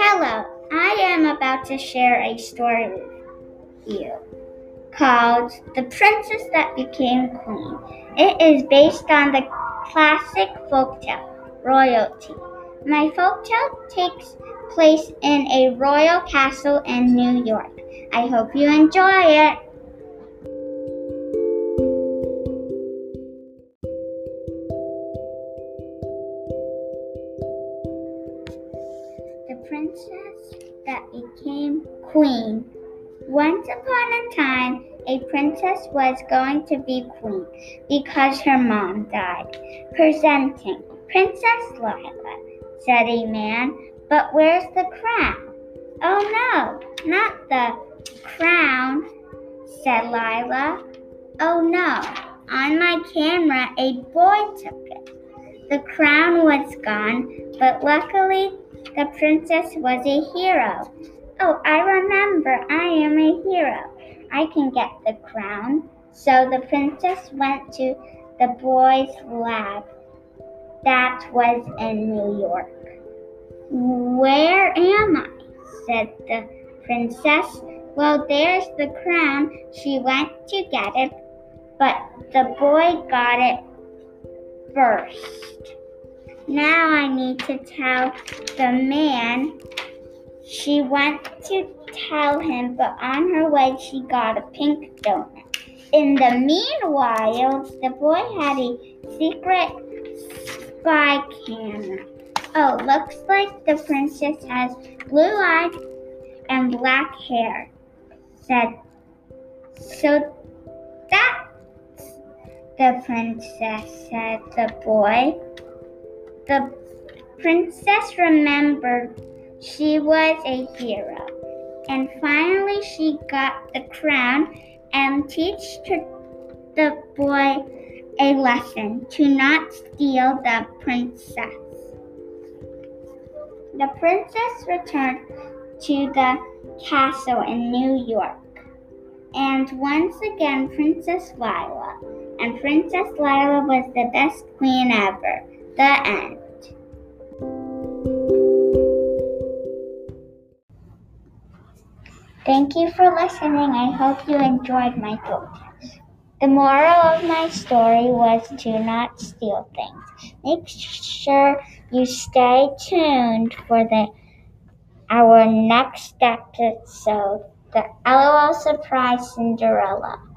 Hello, I am about to share a story with you called The Princess That Became Queen. It is based on the classic folktale, Royalty. My folktale takes place in a royal castle in New York. I hope you enjoy it. Princess that became queen. Once upon a time, a princess was going to be queen because her mom died. Presenting Princess Lila, said a man, but where's the crown? Oh no, not the crown, said Lila. Oh no, on my camera a boy took it. The crown was gone, but luckily the princess was a hero. Oh, I remember, I am a hero. I can get the crown. So the princess went to the boy's lab that was in New York. Where am I? said the princess. Well, there's the crown. She went to get it, but the boy got it first. Now I need to tell the man. She went to tell him, but on her way she got a pink donut. In the meanwhile, the boy had a secret spy camera. Oh, looks like the princess has blue eyes and black hair, said. So that's the princess, said the boy. The princess remembered she was a hero, and finally she got the crown and teached the boy a lesson to not steal the princess. The princess returned to the castle in New York. And once again, Princess Lila. And Princess Lila was the best queen ever. The end. Thank you for listening. I hope you enjoyed my podcast. The moral of my story was to not steal things. Make sure you stay tuned for the our next episode, the LOL Surprise Cinderella.